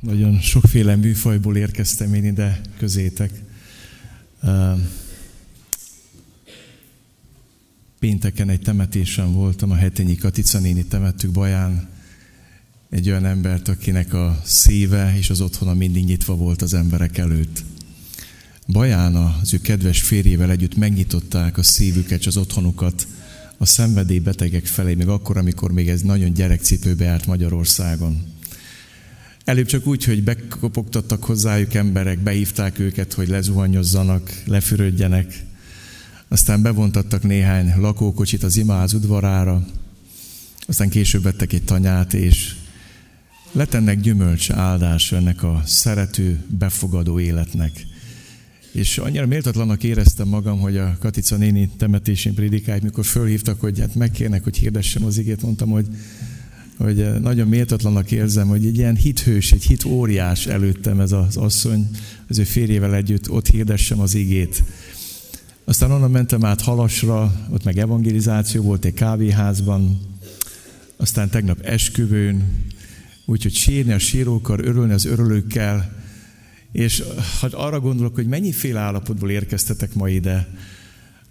Nagyon sokféle műfajból érkeztem én ide közétek. Pénteken egy temetésen voltam, a Hetenyi Katica néni temettük Baján. Egy olyan embert, akinek a szíve és az otthona mindig nyitva volt az emberek előtt. Baján az ő kedves férjével együtt megnyitották a szívüket és az otthonukat a szenvedélybetegek felé, még akkor, amikor még ez nagyon gyerekcipőbe járt Magyarországon. Előbb csak úgy, hogy bekopogtattak hozzájuk emberek, behívták őket, hogy lezuhanyozzanak, lefürödjenek. Aztán bevontattak néhány lakókocsit az imáz udvarára, aztán később vettek egy tanyát, és lett ennek gyümölcs áldás ennek a szerető, befogadó életnek. És annyira méltatlanak éreztem magam, hogy a Katica néni temetésén prédikált, mikor fölhívtak, hogy hát megkérnek, hogy hirdessem az igét, mondtam, hogy hogy eh, nagyon méltatlanak érzem, hogy egy ilyen hithős, egy hit óriás előttem ez az asszony, az ő férjével együtt ott hirdessem az igét. Aztán onnan mentem át Halasra, ott meg evangelizáció volt egy kávéházban, aztán tegnap esküvőn, úgyhogy sírni a sírókkal, örülni az örülőkkel, és ha arra gondolok, hogy mennyiféle állapotból érkeztetek ma ide,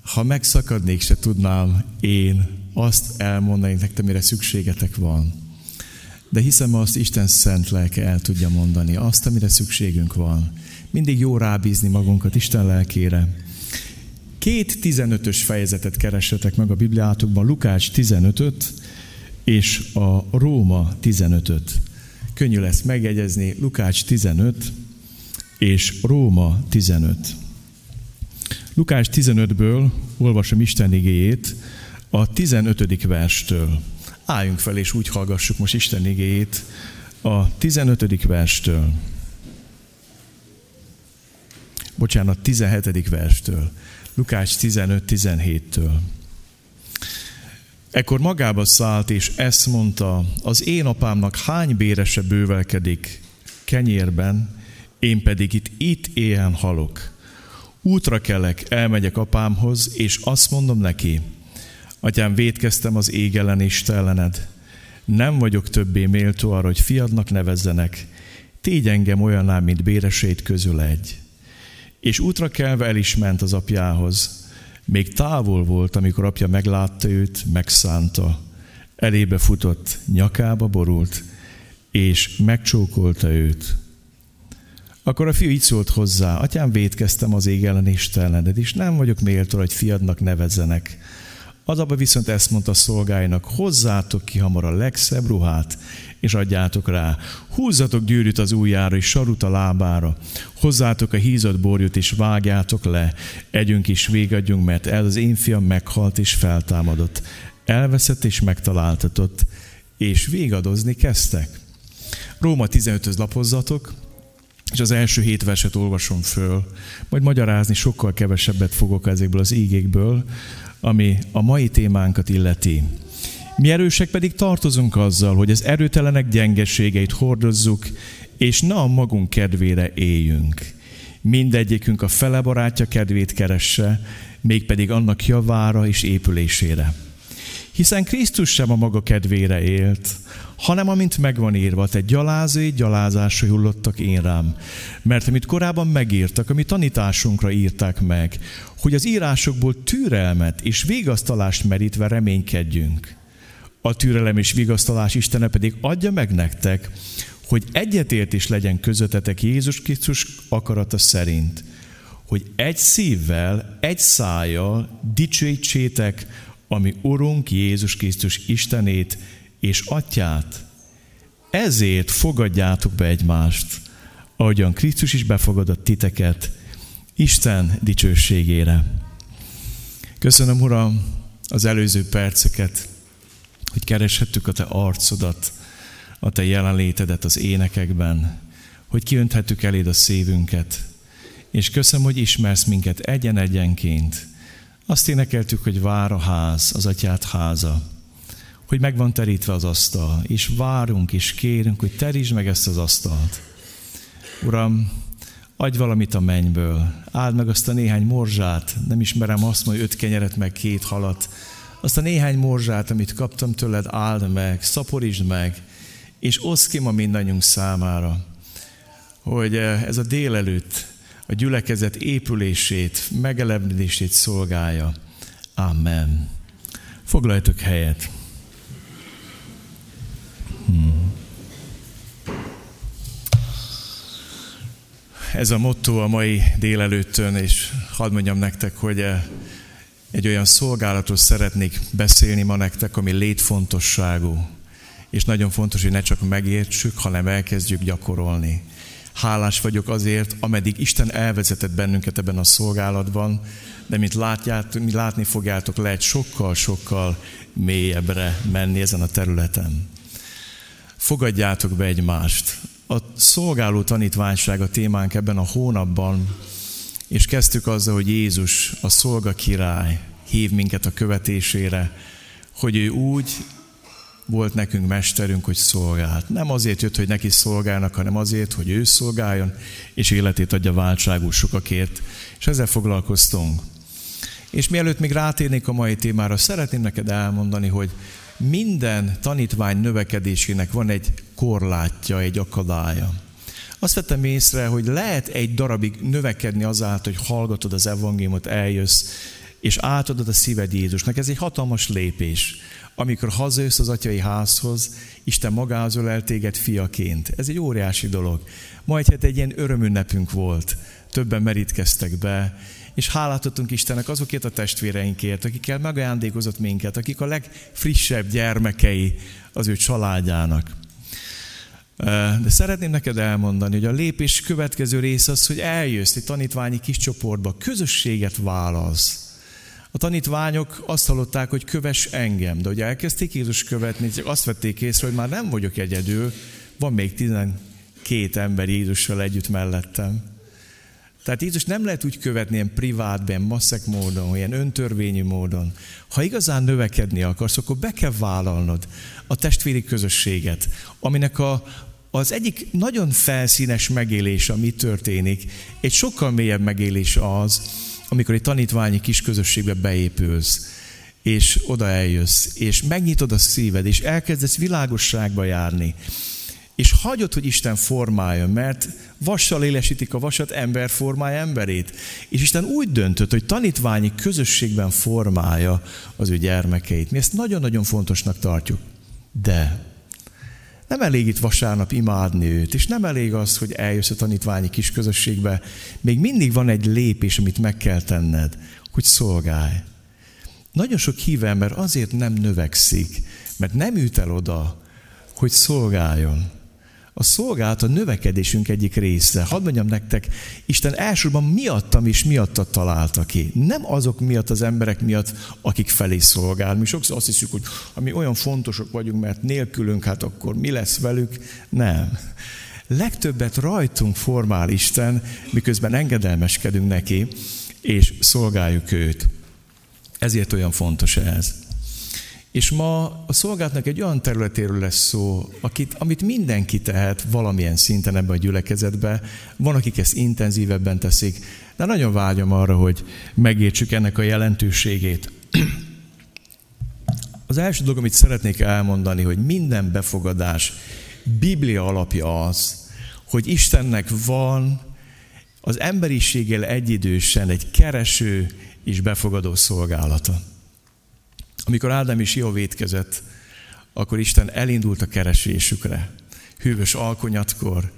ha megszakadnék, se tudnám én azt elmondani nektek, mire szükségetek van. De hiszem azt Isten szent lelke el tudja mondani, azt, amire szükségünk van. Mindig jó rábízni magunkat Isten lelkére. Két 15-ös fejezetet keressetek meg a Bibliátokban, Lukács 15-öt és a Róma 15-öt. Könnyű lesz megjegyezni, Lukács 15 és Róma 15. Lukács 15-ből olvasom Isten igéjét, a 15. verstől. Álljunk fel, és úgy hallgassuk most Isten igéjét a 15. verstől. Bocsánat, 17. verstől. Lukács 15-17-től. Ekkor magába szállt, és ezt mondta, az én apámnak hány bérese bővelkedik kenyérben, én pedig itt, itt éhen halok. Útra kelek, elmegyek apámhoz, és azt mondom neki, Atyám, védkeztem az ég ellen és te ellened. Nem vagyok többé méltó arra, hogy fiadnak nevezzenek. Tégy engem olyaná, mint béresét közül egy. És útra kelve el is ment az apjához. Még távol volt, amikor apja meglátta őt, megszánta. Elébe futott, nyakába borult, és megcsókolta őt. Akkor a fiú így szólt hozzá, atyám, védkeztem az ég ellen és te ellened, és nem vagyok méltó, hogy fiadnak nevezzenek. Az abba viszont ezt mondta a szolgáinak, hozzátok ki hamar a legszebb ruhát, és adjátok rá. Húzzatok gyűrűt az ujjára, és sarut a lábára. Hozzátok a hízott borjút, és vágjátok le. Együnk is végadjunk, mert ez az én fiam meghalt és feltámadott. Elveszett és megtaláltatott, és végadozni kezdtek. Róma 15-höz lapozzatok, és az első hét verset olvasom föl, majd magyarázni sokkal kevesebbet fogok ezekből az ígékből, ami a mai témánkat illeti. Mi erősek pedig tartozunk azzal, hogy az erőtelenek gyengeségeit hordozzuk, és ne a magunk kedvére éljünk. Mindegyikünk a fele barátja kedvét keresse, mégpedig annak javára és épülésére. Hiszen Krisztus sem a maga kedvére élt, hanem amint megvan írva, te gyalázé, gyalázásra hullottak én rám. Mert amit korábban megírtak, ami tanításunkra írták meg, hogy az írásokból türelmet és vigasztalást merítve reménykedjünk. A türelem és vigasztalás Istene pedig adja meg nektek, hogy egyetértés legyen közöttetek Jézus Krisztus akarata szerint, hogy egy szívvel, egy szájjal dicsőítsétek, ami Urunk Jézus Krisztus Istenét és Atyát. Ezért fogadjátok be egymást, ahogyan Krisztus is befogadott titeket, Isten dicsőségére. Köszönöm, Uram, az előző perceket, hogy kereshettük a Te arcodat, a Te jelenlétedet az énekekben, hogy kiönthettük eléd a szívünket, és köszönöm, hogy ismersz minket egyen-egyenként. Azt énekeltük, hogy vár a ház, az atyát háza, hogy meg van terítve az asztal, és várunk és kérünk, hogy terítsd meg ezt az asztalt. Uram, adj valamit a mennyből, áld meg azt a néhány morzsát, nem ismerem azt, hogy öt kenyeret, meg két halat, azt a néhány morzsát, amit kaptam tőled, áld meg, szaporítsd meg, és oszd ki ma mindannyiunk számára. hogy ez a délelőtt a gyülekezet épülését, megelevenedését szolgálja. Amen. Foglaljatok helyet. Hmm. Ez a motto a mai délelőttön, és hadd mondjam nektek, hogy eh, egy olyan szolgálatot szeretnék beszélni ma nektek, ami létfontosságú. És nagyon fontos, hogy ne csak megértsük, hanem elkezdjük gyakorolni. Hálás vagyok azért, ameddig Isten elvezetett bennünket ebben a szolgálatban, de mint látját, mint látni fogjátok, lehet sokkal-sokkal mélyebbre menni ezen a területen. Fogadjátok be egymást. A szolgáló tanítványság a témánk ebben a hónapban, és kezdtük azzal, hogy Jézus, a szolga király, hív minket a követésére, hogy ő úgy volt nekünk mesterünk, hogy szolgált. Nem azért jött, hogy neki szolgálnak, hanem azért, hogy ő szolgáljon, és életét adja váltságú sokakért. És ezzel foglalkoztunk. És mielőtt még rátérnék a mai témára, szeretném neked elmondani, hogy minden tanítvány növekedésének van egy korlátja, egy akadálya. Azt vettem észre, hogy lehet egy darabig növekedni azáltal, hogy hallgatod az evangéliumot, eljössz, és átadod a szíved Jézusnak. Ez egy hatalmas lépés. Amikor hazajössz az atyai házhoz, Isten magához ölel téged fiaként. Ez egy óriási dolog. Majd hát egy ilyen örömünnepünk volt. Többen merítkeztek be, és hálát adtunk Istennek azokért a testvéreinkért, akikkel megajándékozott minket, akik a legfrissebb gyermekei az ő családjának. De szeretném neked elmondani, hogy a lépés következő része az, hogy eljössz egy tanítványi kis csoportba, közösséget válasz. A tanítványok azt hallották, hogy köves engem, de hogy elkezdték Jézus követni, csak azt vették észre, hogy már nem vagyok egyedül, van még 12 ember Jézussal együtt mellettem. Tehát Jézus nem lehet úgy követni ilyen privátben, masszek módon, ilyen öntörvényű módon. Ha igazán növekedni akarsz, akkor be kell vállalnod a testvéri közösséget, aminek a, az egyik nagyon felszínes megélés, ami történik, egy sokkal mélyebb megélés az, amikor egy tanítványi kis közösségbe beépülsz, és oda eljössz, és megnyitod a szíved, és elkezdesz világosságba járni, és hagyod, hogy Isten formálja, mert vassal élesítik a vasat, ember formálja emberét. És Isten úgy döntött, hogy tanítványi közösségben formálja az ő gyermekeit. Mi ezt nagyon-nagyon fontosnak tartjuk. De nem elég itt vasárnap imádni őt, és nem elég az, hogy eljössz a tanítványi kis közösségbe. Még mindig van egy lépés, amit meg kell tenned, hogy szolgálj. Nagyon sok hív ember azért nem növekszik, mert nem ült el oda, hogy szolgáljon. A szolgálat a növekedésünk egyik része. Hadd mondjam nektek, Isten elsősorban miattam és miatta találta ki. Nem azok miatt, az emberek miatt, akik felé szolgál. Mi sokszor azt hiszük, hogy ha mi olyan fontosok vagyunk, mert nélkülünk, hát akkor mi lesz velük? Nem. Legtöbbet rajtunk formál Isten, miközben engedelmeskedünk neki, és szolgáljuk őt. Ezért olyan fontos ez. És ma a szolgálatnak egy olyan területéről lesz szó, akit, amit mindenki tehet valamilyen szinten ebben a gyülekezetben. Van, akik ezt intenzívebben teszik, de nagyon vágyom arra, hogy megértsük ennek a jelentőségét. Az első dolog, amit szeretnék elmondani, hogy minden befogadás Biblia alapja az, hogy Istennek van az emberiséggel egyidősen egy kereső és befogadó szolgálata. Amikor Ádám és Jó vétkezett, akkor Isten elindult a keresésükre, hűvös alkonyatkor,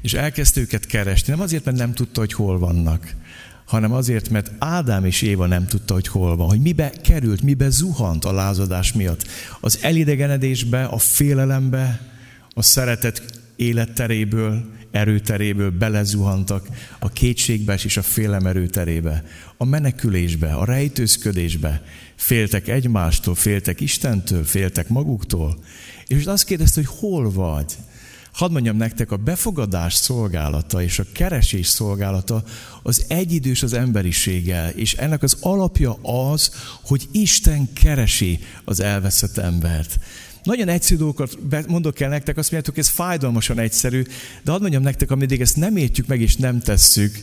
és elkezdte őket keresni. Nem azért, mert nem tudta, hogy hol vannak, hanem azért, mert Ádám és Éva nem tudta, hogy hol van, hogy mibe került, mibe zuhant a lázadás miatt. Az elidegenedésbe, a félelembe, a szeretet életteréből, erőteréből belezuhantak a kétségbe és a félem erőterébe, a menekülésbe, a rejtőzködésbe. Féltek egymástól, féltek Istentől, féltek maguktól. És azt kérdezte, hogy hol vagy? Hadd mondjam nektek, a befogadás szolgálata és a keresés szolgálata az egyidős az emberiséggel, és ennek az alapja az, hogy Isten keresi az elveszett embert. Nagyon egyszerű dolgokat mondok el nektek, azt mondjátok, ez fájdalmasan egyszerű, de hadd mondjam nektek, ameddig ezt nem értjük meg és nem tesszük,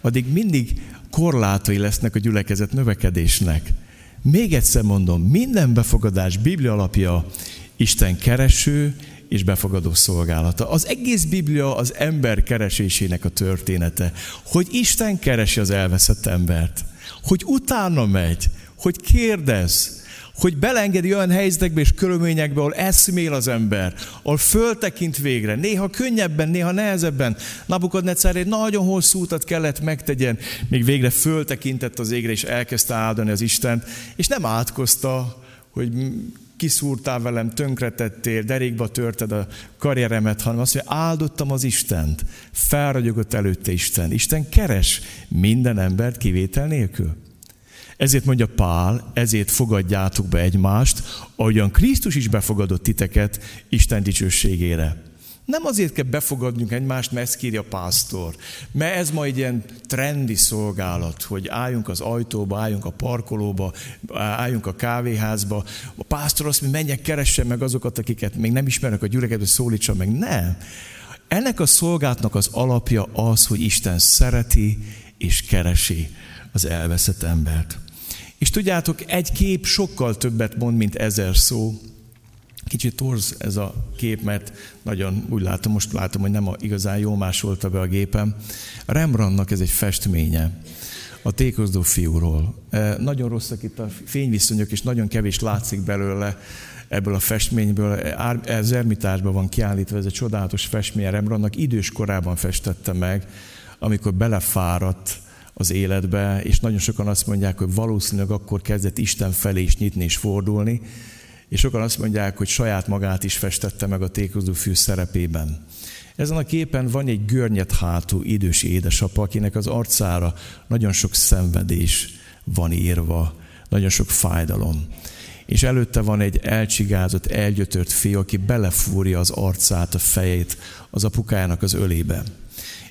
addig mindig korlátai lesznek a gyülekezet növekedésnek. Még egyszer mondom, minden befogadás Biblia alapja Isten kereső és befogadó szolgálata. Az egész Biblia az ember keresésének a története, hogy Isten keresi az elveszett embert, hogy utána megy, hogy kérdez, hogy belengedi olyan helyzetekbe és körülményekbe, ahol eszmél az ember, ahol föltekint végre, néha könnyebben, néha nehezebben. Nabukadnecár egy nagyon hosszú utat kellett megtegyen, még végre föltekintett az égre, és elkezdte áldani az Istent, és nem átkozta, hogy kiszúrtál velem, tönkretettél, derékba törted a karrieremet, hanem azt mondja, áldottam az Istent, felragyogott előtte Isten. Isten keres minden embert kivétel nélkül. Ezért mondja Pál, ezért fogadjátok be egymást, ahogyan Krisztus is befogadott titeket Isten dicsőségére. Nem azért kell befogadnunk egymást, mert ezt kírja a pásztor, mert ez majd ilyen trendi szolgálat, hogy álljunk az ajtóba, álljunk a parkolóba, álljunk a kávéházba. A pásztor azt mondja, menjek, keressen meg azokat, akiket még nem ismernek a gyülekezetbe, szólítsa meg. Nem. Ennek a szolgáltnak az alapja az, hogy Isten szereti és keresi az elveszett embert. És tudjátok, egy kép sokkal többet mond, mint ezer szó. Kicsit torz ez a kép, mert nagyon úgy látom, most látom, hogy nem a, igazán jól másolta be a gépem. Rembrandtnak ez egy festménye a tékozdó fiúról. E, nagyon rosszak itt a fényviszonyok, és nagyon kevés látszik belőle ebből a festményből. Ez Ermitásban van kiállítva, ez egy csodálatos festmény Rembrandtnak. Idős korában festette meg, amikor belefáradt az életbe, és nagyon sokan azt mondják, hogy valószínűleg akkor kezdett Isten felé is nyitni és fordulni, és sokan azt mondják, hogy saját magát is festette meg a tékozó fű szerepében. Ezen a képen van egy görnyet hátú idős édesapa, akinek az arcára nagyon sok szenvedés van írva, nagyon sok fájdalom. És előtte van egy elcsigázott, elgyötört fiú, aki belefúrja az arcát, a fejét az apukájának az ölébe.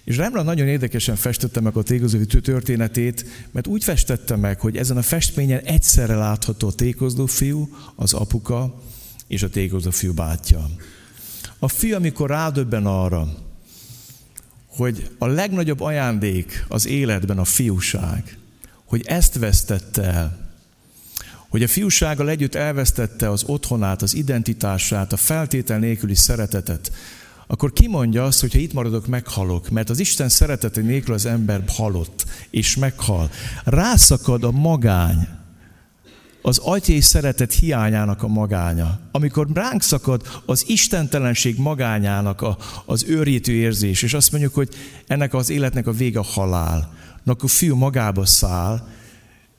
És Rembrandt nagyon érdekesen festette meg a tékozló történetét, mert úgy festette meg, hogy ezen a festményen egyszerre látható a tékozló fiú, az apuka és a tékozló fiú bátyja. A fiú, amikor rádöbben arra, hogy a legnagyobb ajándék az életben a fiúság, hogy ezt vesztette el, hogy a fiúsággal együtt elvesztette az otthonát, az identitását, a feltétel nélküli szeretetet, akkor kimondja azt, hogy ha itt maradok, meghalok, mert az Isten szeretete nélkül az ember halott, és meghal. Rászakad a magány, az atyai szeretet hiányának a magánya. Amikor ránk szakad az istentelenség magányának a, az őrítő érzés, és azt mondjuk, hogy ennek az életnek a vége a halál, akkor a fiú magába száll,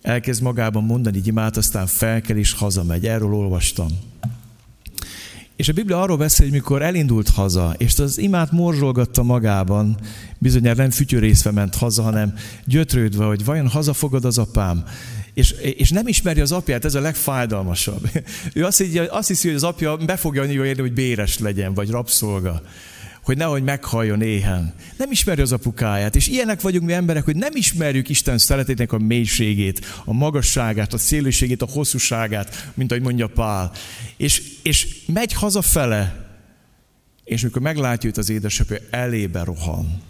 elkezd magában mondani egy imát, aztán felkel és hazamegy. Erről olvastam. És a Biblia arról beszél, hogy mikor elindult haza, és az imát morzsolgatta magában, bizonyára nem fütyörészve ment haza, hanem gyötrődve, hogy vajon hazafogad az apám. És, és nem ismeri az apját, ez a legfájdalmasabb. Ő azt, hiszi, azt hiszi, hogy az apja be fogja érni, hogy béres legyen, vagy rabszolga hogy nehogy meghalljon éhen. Nem ismeri az apukáját, és ilyenek vagyunk mi emberek, hogy nem ismerjük Isten szeretének a mélységét, a magasságát, a szélűségét, a hosszúságát, mint ahogy mondja Pál. És, és megy hazafele, és mikor meglátja őt az édesapja, elébe rohan.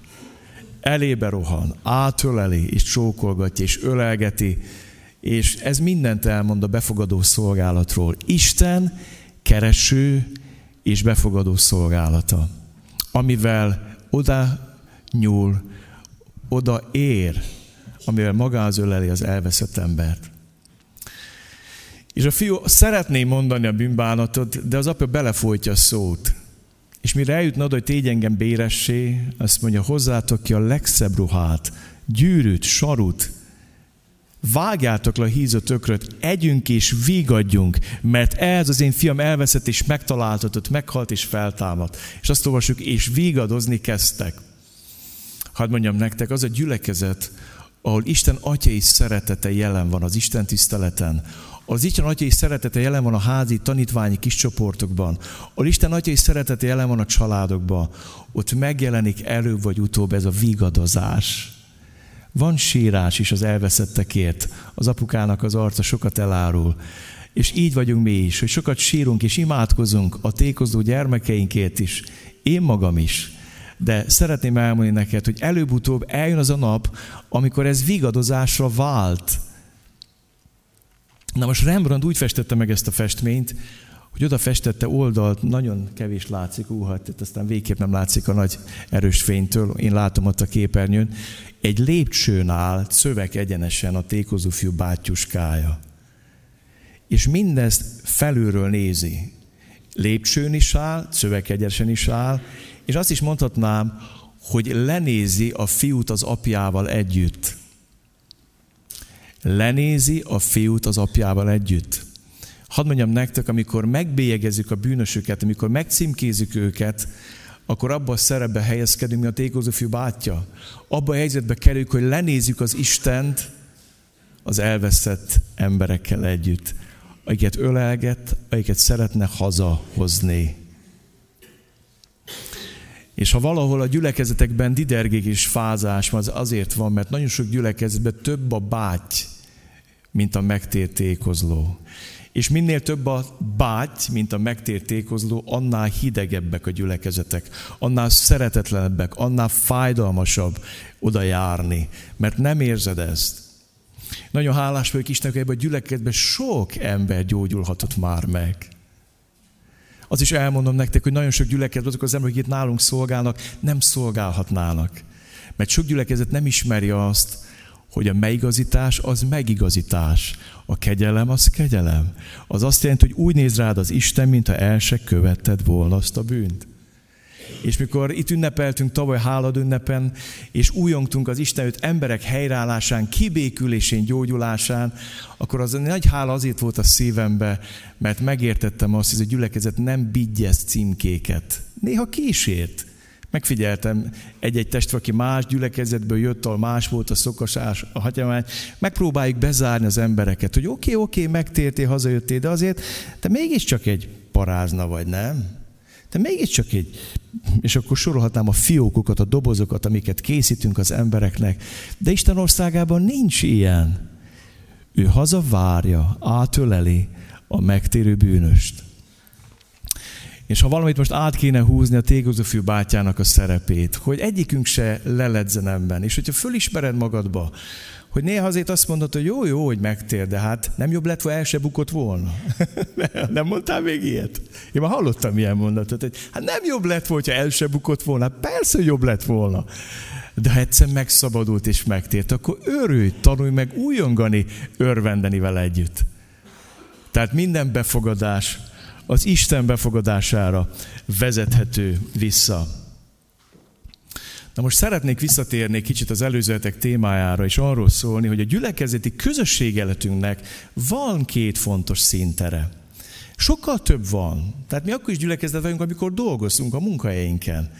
Elébe rohan, átöleli, és csókolgatja, és ölelgeti, és ez mindent elmond a befogadó szolgálatról. Isten kereső és befogadó szolgálata amivel oda nyúl, oda ér, amivel magához öleli az elveszett embert. És a fiú szeretné mondani a bűnbánatot, de az apja belefolytja a szót. És mire eljutna oda, hogy tégy engem béressé, azt mondja, hozzátok ki a legszebb ruhát, gyűrűt, sarut, vágjátok le a hízott ökröt, együnk és vígadjunk, mert ez az én fiam elveszett és megtaláltatott, meghalt és feltámadt. És azt olvasjuk, és vígadozni kezdtek. Hadd mondjam nektek, az a gyülekezet, ahol Isten atyai szeretete jelen van az Isten tiszteleten, az Isten atyai szeretete jelen van a házi tanítványi kis csoportokban, ahol Isten atyai szeretete jelen van a családokban, ott megjelenik előbb vagy utóbb ez a vigadozás van sírás is az elveszettekért. Az apukának az arca sokat elárul. És így vagyunk mi is, hogy sokat sírunk és imádkozunk a tékozó gyermekeinkért is. Én magam is. De szeretném elmondani neked, hogy előbb-utóbb eljön az a nap, amikor ez vigadozásra vált. Na most Rembrandt úgy festette meg ezt a festményt, hogy oda festette oldalt, nagyon kevés látszik, ú, hát aztán végképp nem látszik a nagy erős fénytől, én látom ott a képernyőn, egy lépcsőn áll szöveg egyenesen a tékozó fiú bátyuskája. És mindezt felülről nézi. Lépcsőn is áll, szöveg egyenesen is áll, és azt is mondhatnám, hogy lenézi a fiút az apjával együtt. Lenézi a fiút az apjával együtt. Hadd mondjam nektek, amikor megbélyegezzük a bűnösöket, amikor megcímkézzük őket, akkor abban a szerepbe helyezkedünk, mi a tékozó fiú bátyja. Abba a helyzetbe kerüljük, hogy lenézzük az Istent az elveszett emberekkel együtt, akiket ölelget, akiket szeretne hazahozni. És ha valahol a gyülekezetekben didergék és fázás, az azért van, mert nagyon sok gyülekezetben több a báty, mint a megtértékozló. És minél több a báty, mint a megtértékozló, annál hidegebbek a gyülekezetek, annál szeretetlenebbek, annál fájdalmasabb oda járni, mert nem érzed ezt. Nagyon hálás vagyok Istennek, ebben a gyülekezetben sok ember gyógyulhatott már meg. Az is elmondom nektek, hogy nagyon sok gyülekezet, azok az emberek, akik itt nálunk szolgálnak, nem szolgálhatnának. Mert sok gyülekezet nem ismeri azt, hogy a megigazítás az megigazítás. A kegyelem az kegyelem. Az azt jelenti, hogy úgy néz rád az Isten, mintha el se követted volna azt a bűnt. És mikor itt ünnepeltünk tavaly hálad ünnepen, és újongtunk az Isten őt emberek helyreállásán, kibékülésén, gyógyulásán, akkor az a nagy hála azért volt a szívembe, mert megértettem azt, hogy ez a gyülekezet nem bigyez címkéket. Néha kísért. Megfigyeltem egy-egy testve, aki más gyülekezetből jött, ahol más volt a szokasás, a hagyomány. Megpróbáljuk bezárni az embereket, hogy oké, okay, oké, okay, megtértél, hazajöttél, de azért te mégiscsak egy parázna vagy, nem? Te mégiscsak egy, és akkor sorolhatnám a fiókokat, a dobozokat, amiket készítünk az embereknek, de Isten országában nincs ilyen. Ő hazavárja, átöleli a megtérő bűnöst. És ha valamit most át kéne húzni a tégozófű bátyának a szerepét, hogy egyikünk se leledzen ebben, és hogyha fölismered magadba, hogy néha azért azt mondod, hogy jó, jó, hogy megtér, de hát nem jobb lett, hogy el se bukott volna. nem mondtál még ilyet? Én már hallottam ilyen mondatot, hogy hát nem jobb lett, hogyha el se bukott volna. Hát persze, hogy jobb lett volna. De ha egyszer megszabadult és megtért, akkor örülj, tanulj meg újongani, örvendeni vele együtt. Tehát minden befogadás az Isten befogadására vezethető vissza. Na most szeretnék visszatérni kicsit az előzőtek témájára, és arról szólni, hogy a gyülekezeti közösség életünknek van két fontos szintere. Sokkal több van. Tehát mi akkor is gyülekezet vagyunk, amikor dolgozunk a munkahelyeinken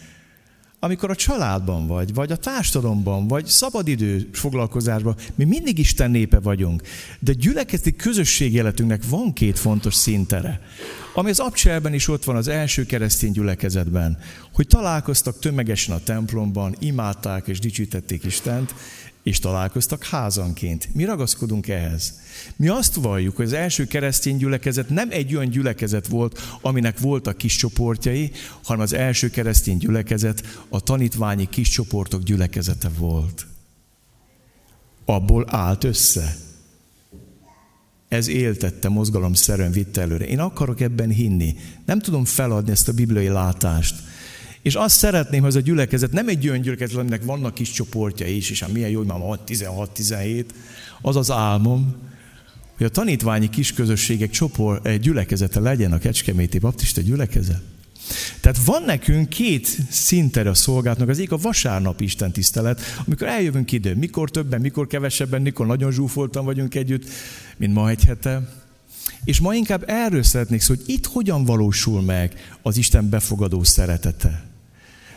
amikor a családban vagy, vagy a társadalomban, vagy szabadidő foglalkozásban, mi mindig Isten népe vagyunk. De gyülekezeti közösség életünknek van két fontos szintere, ami az abcselben is ott van az első keresztény gyülekezetben, hogy találkoztak tömegesen a templomban, imádták és dicsítették Istent, és találkoztak házanként. Mi ragaszkodunk ehhez. Mi azt valljuk, hogy az első keresztény gyülekezet nem egy olyan gyülekezet volt, aminek voltak kis csoportjai, hanem az első keresztény gyülekezet a tanítványi kis csoportok gyülekezete volt. Abból állt össze. Ez éltette, mozgalomszerűen vitte előre. Én akarok ebben hinni. Nem tudom feladni ezt a bibliai látást. És azt szeretném, hogy ez a gyülekezet nem egy olyan gyülekezet, aminek vannak kis csoportja is, és hát milyen jó, hogy már van 16-17. Az az álmom, hogy a tanítványi kisközösségek csoport, egy gyülekezete legyen a Kecskeméti Baptista gyülekezet. Tehát van nekünk két szintere a szolgálatnak, az egyik a vasárnap Isten tisztelet, amikor eljövünk ide, mikor többen, mikor kevesebben, mikor nagyon zsúfoltan vagyunk együtt, mint ma egy hete. És ma inkább erről szeretnék szó, hogy itt hogyan valósul meg az Isten befogadó szeretete.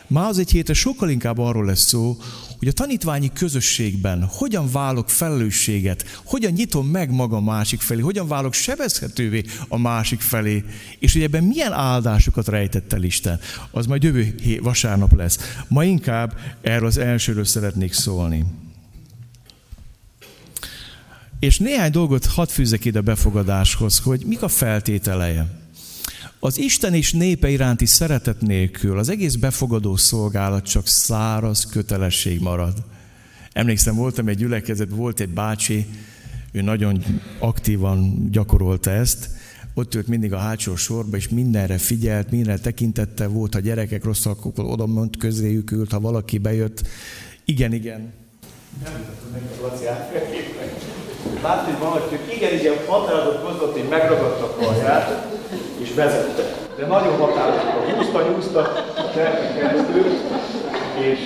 Ma az egy hétre sokkal inkább arról lesz szó, hogy a tanítványi közösségben hogyan válok felelősséget, hogyan nyitom meg magam másik felé, hogyan válok sebezhetővé a másik felé, és hogy ebben milyen áldásokat rejtett el Isten. Az majd jövő vasárnap lesz. Ma inkább erről az elsőről szeretnék szólni. És néhány dolgot hadd fűzzek ide a befogadáshoz, hogy mik a feltételeje. Az Isten és népe iránti szeretet nélkül az egész befogadó szolgálat csak száraz kötelesség marad. Emlékszem, voltam egy gyülekezetben, volt egy bácsi, ő nagyon aktívan gyakorolta ezt, ott ült mindig a hátsó sorba, és mindenre figyelt, mindenre tekintette, volt, a gyerekek rosszak, akkor oda ment közéjük ült, ha valaki bejött. Igen, igen. Nem meg a Látta, hogy valaki, igen, igen, határozott hogy megragadta a karját, és vezette. De nagyon határozott, húzta, nyúzta a keresztül, és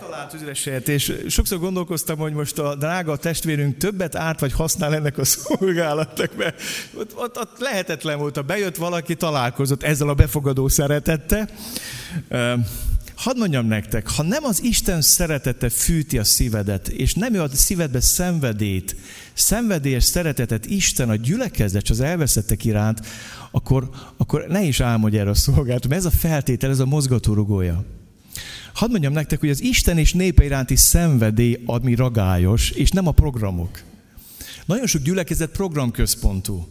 talált üzleset, és sokszor gondolkoztam, hogy most a drága testvérünk többet árt vagy használ ennek a szolgálatnak, mert ott, ott, ott lehetetlen volt, ha bejött valaki, találkozott ezzel a befogadó szeretette. Hadd mondjam nektek, ha nem az Isten szeretete fűti a szívedet, és nem ő a szívedbe szenvedét, szenvedélyes szeretetet Isten a gyülekezet, az elveszettek iránt, akkor, akkor ne is álmodj erre a szolgálatot, mert ez a feltétel, ez a mozgatórugója. Hadd mondjam nektek, hogy az Isten és népe iránti szenvedély, ami ragályos, és nem a programok. Nagyon sok gyülekezet programközpontú.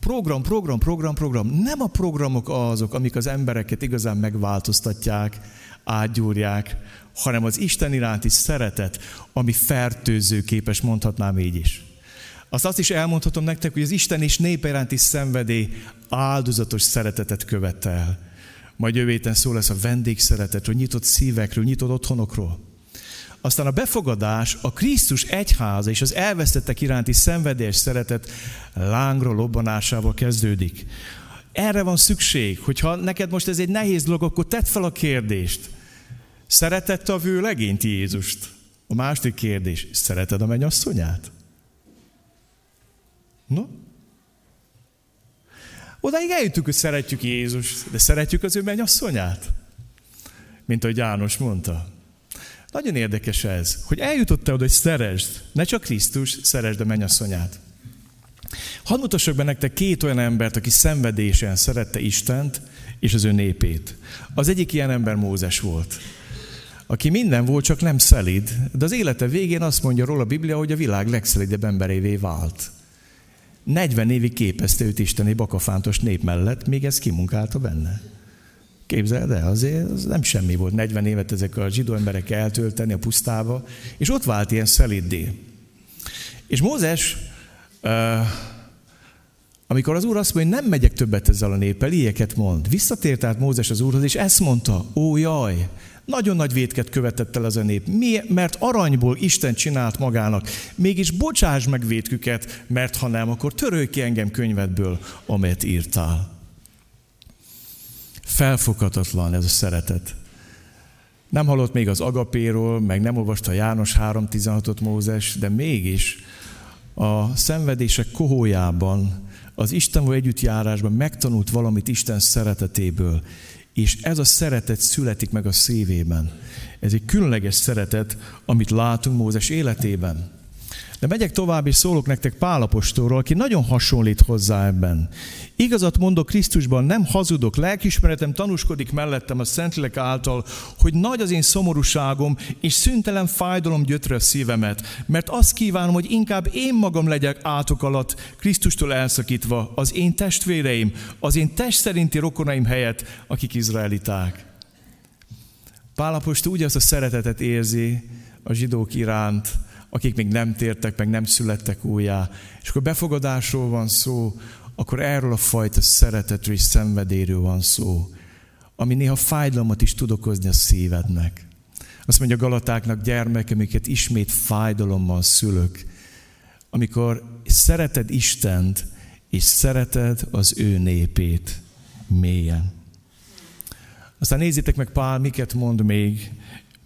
Program, program, program, program. Nem a programok azok, amik az embereket igazán megváltoztatják, átgyúrják, hanem az Isten iránti szeretet, ami fertőző képes, mondhatnám így is. Azt azt is elmondhatom nektek, hogy az Isten és népe iránti szenvedély áldozatos szeretetet követel. Majd jövő héten szó lesz a vendégszeretetről, nyitott szívekről, nyitott otthonokról. Aztán a befogadás, a Krisztus egyháza és az elvesztettek iránti szenvedélyes szeretet lángra lobbanásával kezdődik. Erre van szükség, hogyha neked most ez egy nehéz dolog, akkor tedd fel a kérdést. Szeretette a vőlegényt Jézust? A második kérdés, szereted a mennyasszonyát? No? Odaig eljutunk, hogy szeretjük Jézus, de szeretjük az ő mennyasszonyát? Mint ahogy János mondta. Nagyon érdekes ez, hogy eljutott oda, hogy szeresd, ne csak Krisztus, szeresd a mennyasszonyát. Hadd mutassak be nektek két olyan embert, aki szenvedésen szerette Istent és az ő népét. Az egyik ilyen ember Mózes volt, aki minden volt, csak nem szelid, de az élete végén azt mondja róla a Biblia, hogy a világ legszelidebb emberévé vált. 40 évig képezte őt Isten egy bakafántos nép mellett, még ez kimunkálta benne. Képzeld el, azért az nem semmi volt 40 évet ezek a zsidó emberek eltölteni a pusztába, és ott vált ilyen szeliddé. És Mózes, amikor az úr azt mondja, hogy nem megyek többet ezzel a néppel, ilyeket mond. Visszatért át Mózes az úrhoz, és ezt mondta, ó jaj, nagyon nagy vétket követett el az a nép. Mi, mert aranyból Isten csinált magának. Mégis bocsáss meg vétküket, mert ha nem, akkor törölj ki engem könyvedből, amelyet írtál. Felfoghatatlan ez a szeretet. Nem hallott még az agapéról, meg nem olvasta János 3.16-ot Mózes, de mégis a szenvedések kohójában, az Istenvel együttjárásban megtanult valamit Isten szeretetéből, és ez a szeretet születik meg a szívében. Ez egy különleges szeretet, amit látunk Mózes életében. De megyek tovább, és szólok nektek Pálapostól, aki nagyon hasonlít hozzá ebben. Igazat mondok Krisztusban, nem hazudok, lelkismeretem tanúskodik mellettem a Szentlélek által, hogy nagy az én szomorúságom, és szüntelen fájdalom gyötre a szívemet, mert azt kívánom, hogy inkább én magam legyek átok alatt, Krisztustól elszakítva, az én testvéreim, az én test szerinti rokonaim helyett, akik izraeliták. Pálapostól úgy azt a szeretetet érzi a zsidók iránt, akik még nem tértek, meg nem születtek újjá. És akkor befogadásról van szó, akkor erről a fajta szeretetről és szenvedéről van szó, ami néha fájdalmat is tud okozni a szívednek. Azt mondja Galatáknak, gyermekem, amiket ismét fájdalommal szülök, amikor szereted Istent, és szereted az ő népét mélyen. Aztán nézzétek meg Pál, miket mond még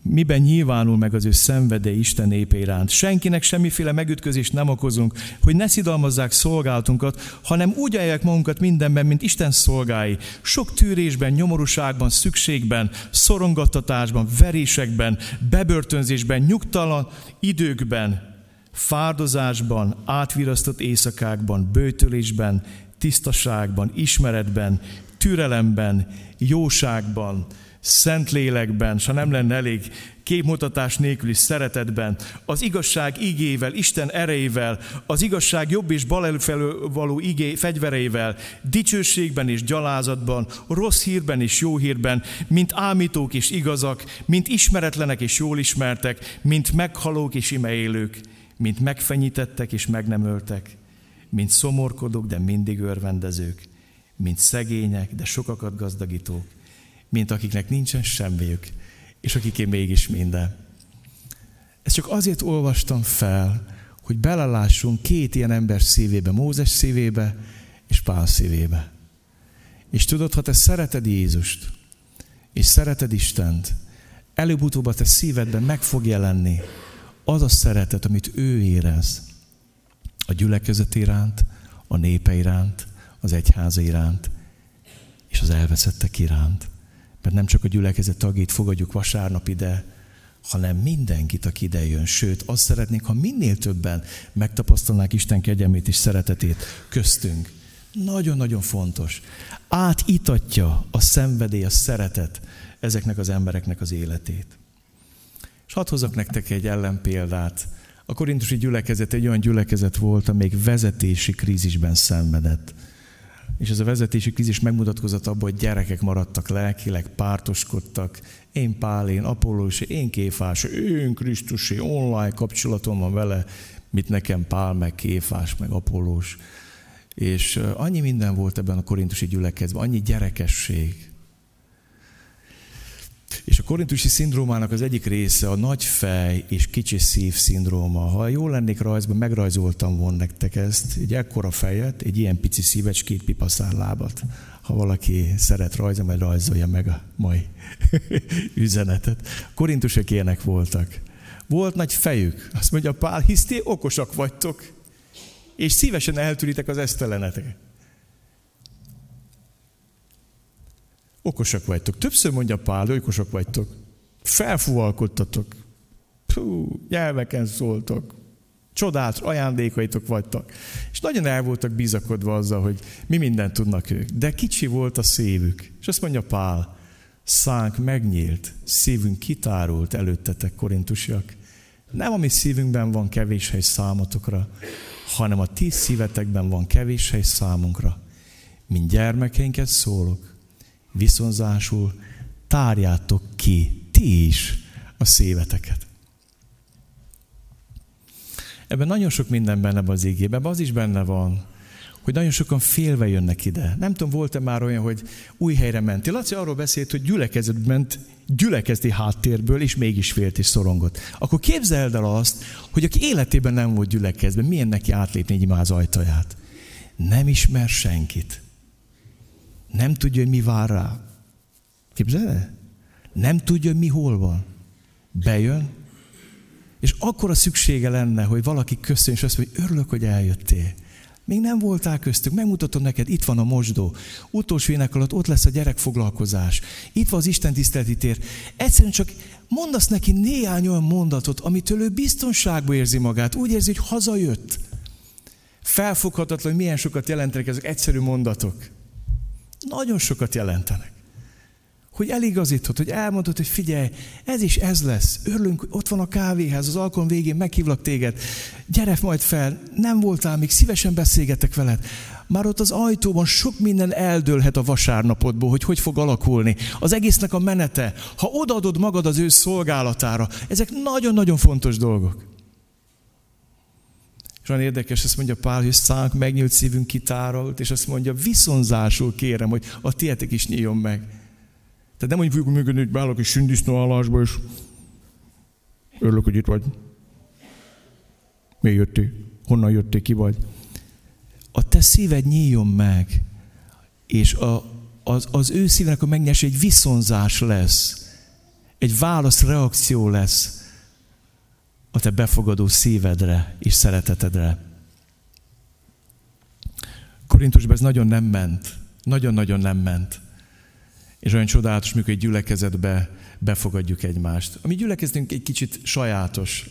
miben nyilvánul meg az ő szenvedély Isten népe iránt. Senkinek semmiféle megütközést nem okozunk, hogy ne szidalmazzák szolgálatunkat, hanem úgy eljek magunkat mindenben, mint Isten szolgái. Sok tűrésben, nyomorúságban, szükségben, szorongattatásban, verésekben, bebörtönzésben, nyugtalan időkben, fárdozásban, átvirasztott éjszakákban, bőtölésben, tisztaságban, ismeretben, türelemben, jóságban, szent lélekben, ha nem lenne elég képmutatás nélküli szeretetben, az igazság igével, Isten erejével, az igazság jobb és bal előfelől való igé fegyvereivel, dicsőségben és gyalázatban, rossz hírben és jó hírben, mint ámítók és igazak, mint ismeretlenek és jól ismertek, mint meghalók és imeélők, mint megfenyítettek és meg nem öltek, mint szomorkodók, de mindig örvendezők, mint szegények, de sokakat gazdagítók, mint akiknek nincsen semmiük, és akiké mégis minden. Ezt csak azért olvastam fel, hogy belelássunk két ilyen ember szívébe, Mózes szívébe és Pál szívébe. És tudod, ha te szereted Jézust, és szereted Istent, előbb-utóbb a te szívedben meg fog jelenni az a szeretet, amit ő érez a gyülekezet iránt, a népe iránt, az egyháza iránt, és az elveszettek iránt. Mert nem csak a gyülekezet tagjait fogadjuk vasárnap ide, hanem mindenkit, aki ide jön. Sőt, azt szeretnénk, ha minél többen megtapasztalnák Isten kegyelmét és szeretetét köztünk. Nagyon-nagyon fontos. Átítatja a szenvedély, a szeretet ezeknek az embereknek az életét. És hadd hozok nektek egy ellenpéldát. A korintusi gyülekezet egy olyan gyülekezet volt, amelyik vezetési krízisben szenvedett. És ez a vezetési krízis megmutatkozott abban, hogy gyerekek maradtak lelkileg, pártoskodtak. Én Pál, én Apollós, én Kéfás, én Krisztusi, online kapcsolatom van vele, mit nekem Pál, meg Kéfás, meg Apollós. És annyi minden volt ebben a korintusi gyülekezetben, annyi gyerekesség, és a korintusi szindrómának az egyik része a nagy fej és kicsi szív szindróma. Ha jól lennék rajzban, megrajzoltam volna nektek ezt, egy ekkora fejet, egy ilyen pici szívecskét, pipaszár lábat. Ha valaki szeret rajzolni, majd rajzolja meg a mai üzenetet. Korintusok ilyenek voltak. Volt nagy fejük. Azt mondja Pál, hiszté, okosak vagytok, és szívesen eltűritek az eszteleneteket. Okosak vagytok. Többször mondja Pál, hogy okosak vagytok. Felfúvalkodtatok. Pú, nyelveken szóltok. Csodát, ajándékaitok vagytok. És nagyon el voltak bizakodva azzal, hogy mi mindent tudnak ők. De kicsi volt a szívük. És azt mondja Pál, szánk megnyílt, szívünk kitárult előttetek, korintusiak. Nem a mi szívünkben van kevés hely számotokra, hanem a ti szívetekben van kevés hely számunkra. Mint gyermekeinket szólok, viszonzásul tárjátok ki ti is a szíveteket. Ebben nagyon sok minden benne az ígében, az is benne van, hogy nagyon sokan félve jönnek ide. Nem tudom, volt-e már olyan, hogy új helyre mentél. Laci arról beszélt, hogy gyülekezet ment gyülekezeti háttérből, és mégis félt és szorongott. Akkor képzeld el azt, hogy aki életében nem volt gyülekezben, milyen neki átlépni egy imáz ajtaját. Nem ismer senkit. Nem tudja, hogy mi vár rá. Képzeld Nem tudja, hogy mi hol van. Bejön, és akkor a szüksége lenne, hogy valaki köszön, és azt mondja, hogy örülök, hogy eljöttél. Még nem voltál köztük, megmutatom neked, itt van a mosdó. Utolsó ének alatt ott lesz a gyerekfoglalkozás. Itt van az Isten tiszteleti tér. Egyszerűen csak mondasz neki néhány olyan mondatot, amitől ő biztonságban érzi magát. Úgy érzi, hogy hazajött. Felfoghatatlan, hogy milyen sokat jelentenek ezek egyszerű mondatok nagyon sokat jelentenek. Hogy eligazítod, hogy elmondod, hogy figyelj, ez is ez lesz. Örülünk, ott van a kávéház, az alkalom végén meghívlak téged. Gyere majd fel, nem voltál még, szívesen beszélgetek veled. Már ott az ajtóban sok minden eldőlhet a vasárnapodból, hogy hogy fog alakulni. Az egésznek a menete, ha odaadod magad az ő szolgálatára, ezek nagyon-nagyon fontos dolgok. Olyan érdekes, azt mondja Pál, hogy szánk megnyílt szívünk kitárolt, és azt mondja, viszonzásul kérem, hogy a tietek is nyíljon meg. Tehát nem úgy fogjuk működni, hogy beállok egy sündisznó állásba, és örülök, hogy itt vagy. Miért jöttél? Honnan jöttél? Ki vagy? A te szíved nyíljon meg, és a, az, az ő szívnek a megnyers egy viszonzás lesz, egy válaszreakció lesz a te befogadó szívedre és szeretetedre. Korintusban ez nagyon nem ment. Nagyon-nagyon nem ment. És olyan csodálatos, mikor egy gyülekezetbe befogadjuk egymást. A mi gyülekezetünk egy kicsit sajátos.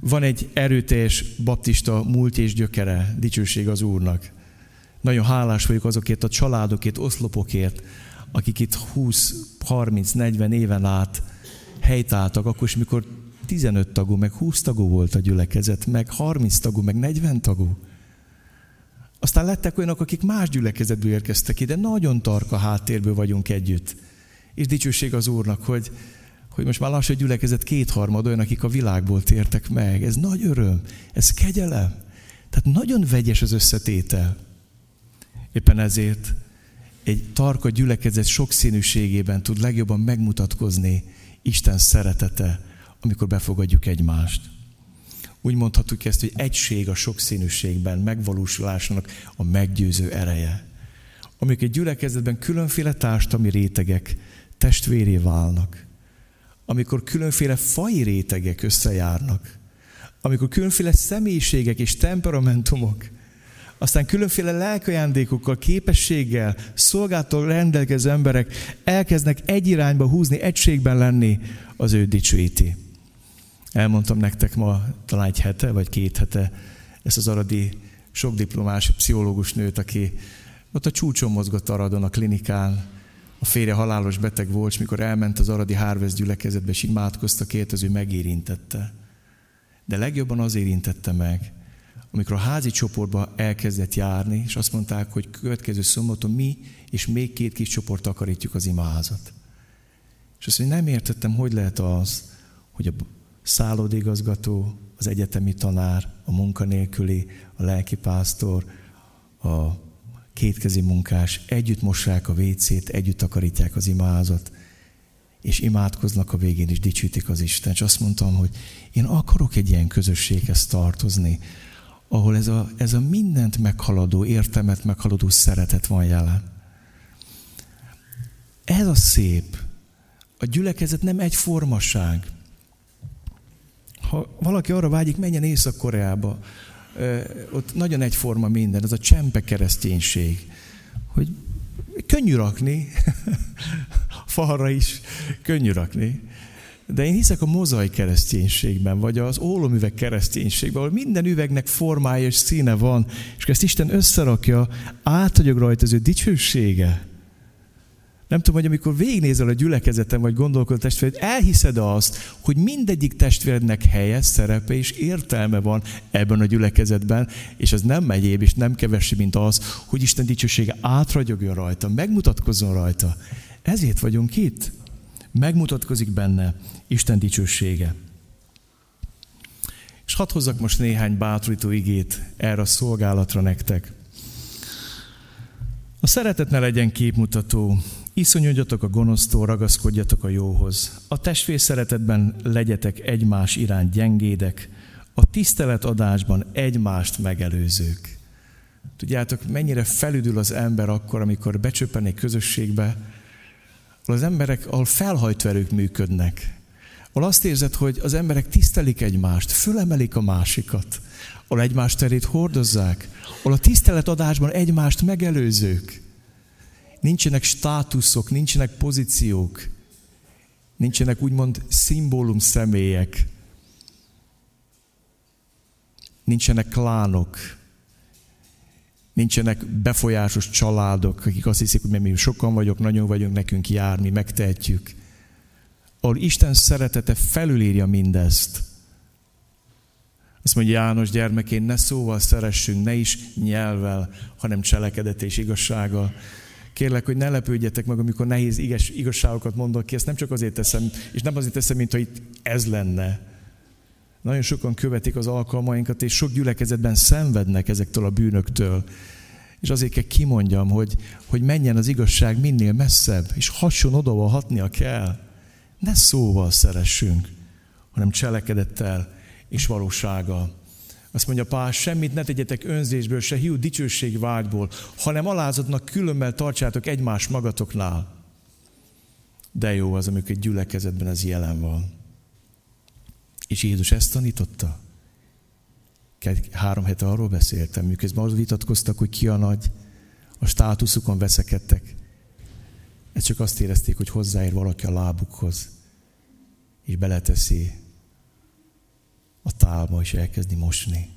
Van egy erőteljes baptista múlt és gyökere, dicsőség az Úrnak. Nagyon hálás vagyok azokért a családokért, oszlopokért, akik itt 20, 30, 40 éven át helytáltak, akkor is, mikor 15 tagú, meg 20 tagú volt a gyülekezet, meg 30 tagú, meg 40 tagú. Aztán lettek olyanok, akik más gyülekezetből érkeztek ide, nagyon tarka háttérből vagyunk együtt. És dicsőség az Úrnak, hogy, hogy most már lassan a gyülekezet kétharmad olyan, akik a világból tértek meg. Ez nagy öröm, ez kegyelem. Tehát nagyon vegyes az összetétel. Éppen ezért egy tarka gyülekezet sokszínűségében tud legjobban megmutatkozni Isten szeretete, amikor befogadjuk egymást. Úgy mondhatjuk ezt, hogy egység a sokszínűségben, megvalósulásnak a meggyőző ereje. Amikor egy gyülekezetben különféle társadalmi rétegek testvéré válnak, amikor különféle fai rétegek összejárnak, amikor különféle személyiségek és temperamentumok, aztán különféle lelkajándékokkal, képességgel, szolgáltól rendelkező emberek elkezdnek egy irányba húzni, egységben lenni, az ő dicsőíti. Elmondtam nektek ma talán egy hete, vagy két hete ezt az aradi sok diplomás pszichológus nőt, aki ott a csúcson mozgott Aradon a klinikán, a férje halálos beteg volt, és mikor elment az aradi Harvest gyülekezetbe, és imádkozta, kért, az ő megérintette. De legjobban az érintette meg, amikor a házi csoportba elkezdett járni, és azt mondták, hogy következő szombaton mi és még két kis csoport takarítjuk az imázat. És azt mondja, nem értettem, hogy lehet az, hogy a szállodigazgató, az egyetemi tanár, a munkanélküli, a lelkipásztor, a kétkezi munkás együtt mossák a vécét, együtt takarítják az imázat, és imádkoznak a végén, és dicsítik az Isten. És azt mondtam, hogy én akarok egy ilyen közösséghez tartozni, ahol ez a, ez a mindent meghaladó, értelmet meghaladó szeretet van jelen. Ez a szép. A gyülekezet nem egy formaság. Ha valaki arra vágyik, menjen Észak-Koreába, ott nagyon egyforma minden, ez a csempe kereszténység, hogy könnyű rakni, falra is könnyű rakni, de én hiszek a mozai kereszténységben, vagy az ólomüveg kereszténységben, ahol minden üvegnek formája és színe van, és ezt Isten összerakja, áthagyog rajta az ő dicsősége. Nem tudom, hogy amikor végignézel a gyülekezeten, vagy gondolkod a testvéred, elhiszed azt, hogy mindegyik testvérednek helye, szerepe és értelme van ebben a gyülekezetben, és ez nem megyéb, és nem kevesi, mint az, hogy Isten dicsősége átragyogjon rajta, megmutatkozzon rajta. Ezért vagyunk itt. Megmutatkozik benne Isten dicsősége. És hadd hozzak most néhány bátorító igét erre a szolgálatra nektek. A szeretet ne legyen képmutató, Iszonyodjatok a gonosztól, ragaszkodjatok a jóhoz. A testvér szeretetben legyetek egymás iránt gyengédek, a tiszteletadásban egymást megelőzők. Tudjátok, mennyire felüdül az ember akkor, amikor becsöppen egy közösségbe, ahol az emberek, ahol felhajtverők működnek, ahol azt érzed, hogy az emberek tisztelik egymást, fölemelik a másikat, ahol egymás terét hordozzák, ahol a tiszteletadásban egymást megelőzők, Nincsenek státuszok, nincsenek pozíciók, nincsenek úgymond szimbólum személyek, nincsenek klánok, nincsenek befolyásos családok, akik azt hiszik, hogy mi sokan vagyok, nagyon vagyunk, nekünk jár, mi megtehetjük. Ahol Isten szeretete felülírja mindezt. Azt mondja János gyermekén, ne szóval szeressünk, ne is nyelvel, hanem cselekedet és igazsággal. Kérlek, hogy ne lepődjetek meg, amikor nehéz igaz, igazságokat mondok ki, ezt nem csak azért teszem, és nem azért teszem, mint hogy itt ez lenne. Nagyon sokan követik az alkalmainkat, és sok gyülekezetben szenvednek ezektől a bűnöktől. És azért kell kimondjam, hogy, hogy menjen az igazság minél messzebb, és hasson oda, ahol hatnia kell. Ne szóval szeressünk, hanem cselekedettel és valósággal. Azt mondja Pál, semmit ne tegyetek önzésből, se hiú dicsőség vágyból, hanem alázatnak különben tartsátok egymás magatoknál. De jó az, amikor egy gyülekezetben ez jelen van. És Jézus ezt tanította. Három hete arról beszéltem, miközben arról vitatkoztak, hogy ki a nagy, a státuszukon veszekedtek. Ez csak azt érezték, hogy hozzáér valaki a lábukhoz, és beleteszi a tálba, és elkezdi mosni.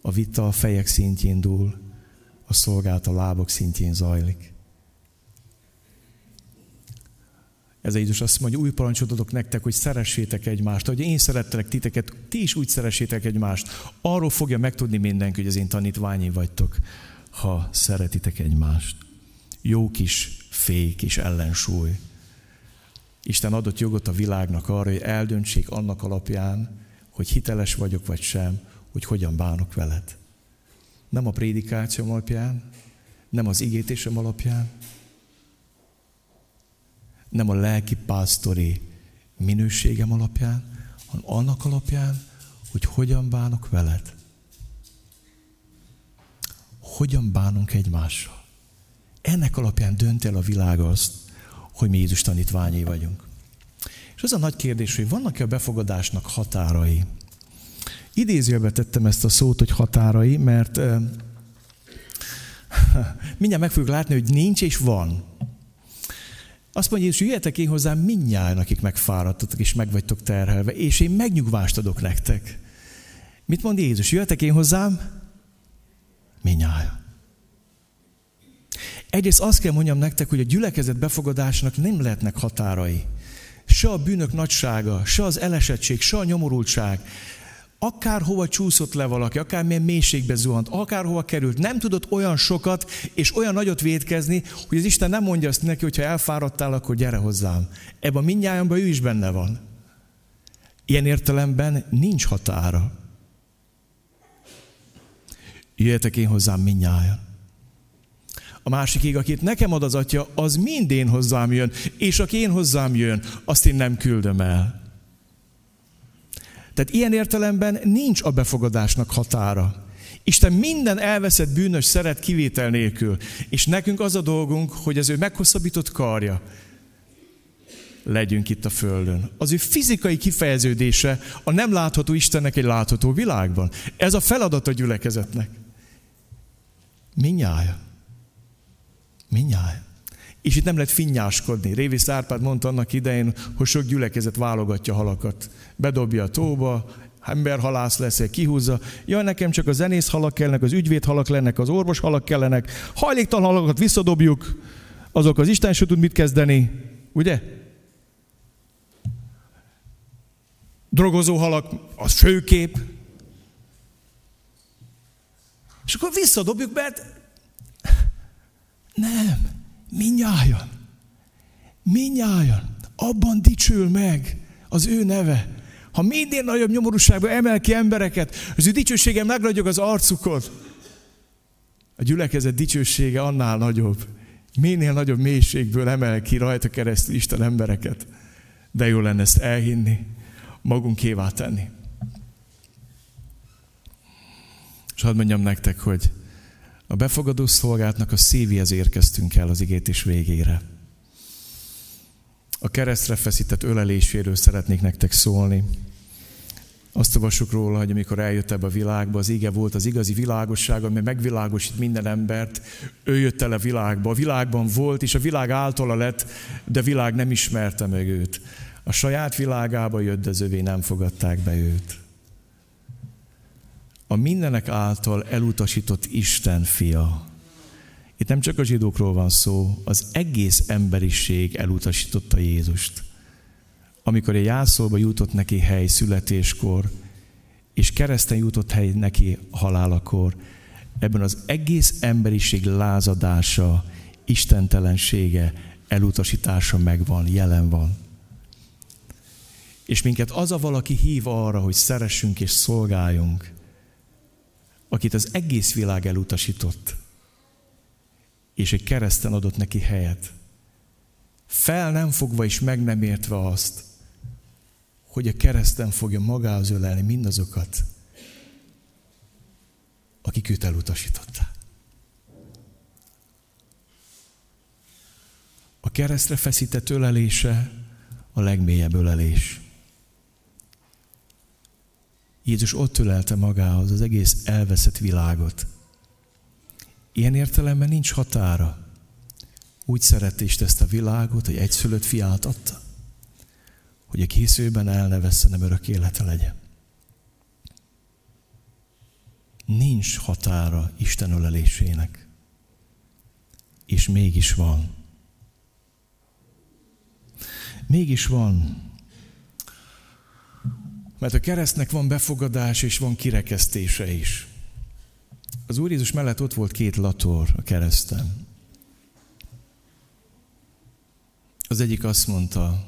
A vita a fejek szintjén dúl, a szolgált a lábok szintjén zajlik. Ez Jézus azt mondja, új parancsot adok nektek, hogy szeressétek egymást. Ahogy én szerettelek titeket, ti is úgy szeressétek egymást. Arról fogja megtudni mindenki, hogy az én tanítványi vagytok, ha szeretitek egymást. Jó kis fék és ellensúly. Isten adott jogot a világnak arra, hogy eldöntsék annak alapján, hogy hiteles vagyok vagy sem, hogy hogyan bánok veled. Nem a prédikációm alapján, nem az igétésem alapján, nem a lelki pásztori minőségem alapján, hanem annak alapján, hogy hogyan bánok veled. Hogyan bánunk egymással. Ennek alapján dönt el a világ azt, hogy mi Jézus tanítványai vagyunk. És az a nagy kérdés, hogy vannak-e a befogadásnak határai? Idézőjelbe tettem ezt a szót, hogy határai, mert uh, mindjárt meg fogjuk látni, hogy nincs és van. Azt mondja Jézus, jöjjetek én hozzám mindnyáján, akik megfáradtatok és meg vagytok terhelve, és én megnyugvást adok nektek. Mit mond Jézus? Jöjjetek én hozzám mindnyáján. Egyrészt azt kell mondjam nektek, hogy a gyülekezet befogadásnak nem lehetnek határai. Se a bűnök nagysága, se az elesettség, se a nyomorultság, akárhova csúszott le valaki, akármilyen mélységbe zuhant, akárhova került, nem tudott olyan sokat és olyan nagyot védkezni, hogy az Isten nem mondja azt neki, hogy ha elfáradtál, akkor gyere hozzám. Ebben mindnyájamban ő is benne van. Ilyen értelemben nincs határa. Jöjjetek én hozzám mindnyájan. A másik ég, akit nekem ad az atya, az mind én hozzám jön, és aki én hozzám jön, azt én nem küldöm el. Tehát ilyen értelemben nincs a befogadásnak határa. Isten minden elveszett bűnös szeret kivétel nélkül. És nekünk az a dolgunk, hogy az ő meghosszabbított karja legyünk itt a Földön. Az ő fizikai kifejeződése a nem látható Istennek egy látható világban. Ez a feladat a gyülekezetnek. Minnyája. Minnyája. És itt nem lehet finnyáskodni. Révi Szárpád mondta annak idején, hogy sok gyülekezet válogatja halakat. Bedobja a tóba, emberhalász lesz, kihúzza. Ja, nekem csak a zenész halak kellene, az ügyvéd halak lennek, az orvos halak kellenek. Hajléktalan halakat visszadobjuk, azok az Isten se tud mit kezdeni, ugye? Drogozó halak, az főkép. És akkor visszadobjuk, mert nem. Minnyájan. Minnyájan. Abban dicsül meg az ő neve. Ha minél nagyobb nyomorúságba emel ki embereket, az ő dicsősége megragyog az arcukon. A gyülekezet dicsősége annál nagyobb. Minél nagyobb mélységből emel ki rajta keresztül Isten embereket. De jó lenne ezt elhinni, magunkévá tenni. És hadd mondjam nektek, hogy a befogadó szolgáltnak a szívéhez érkeztünk el az igétés végére. A keresztre feszített öleléséről szeretnék nektek szólni. Azt olvassuk róla, hogy amikor eljött ebbe a világba, az ige volt az igazi világosság, ami megvilágosít minden embert. Ő jött el a világba. A világban volt, és a világ általa lett, de a világ nem ismerte meg őt. A saját világába jött, de az övé nem fogadták be őt a mindenek által elutasított Isten fia. Itt nem csak a zsidókról van szó, az egész emberiség elutasította Jézust. Amikor egy jászolba jutott neki hely születéskor, és kereszten jutott hely neki halálakor, ebben az egész emberiség lázadása, istentelensége, elutasítása megvan, jelen van. És minket az a valaki hív arra, hogy szeressünk és szolgáljunk, akit az egész világ elutasított, és egy kereszten adott neki helyet. Fel nem fogva és meg nem értve azt, hogy a kereszten fogja magához ölelni mindazokat, akik őt elutasították. A keresztre feszített ölelése a legmélyebb ölelés. Jézus ott ölelte magához az egész elveszett világot. Ilyen értelemben nincs határa. Úgy szerette Isten ezt a világot, hogy egyszülött fiát adta, hogy a készőben el ne vesz, nem örök élete legyen. Nincs határa Isten ölelésének. És mégis van. Mégis van mert a keresztnek van befogadás és van kirekesztése is. Az Úr Jézus mellett ott volt két lator a kereszten. Az egyik azt mondta,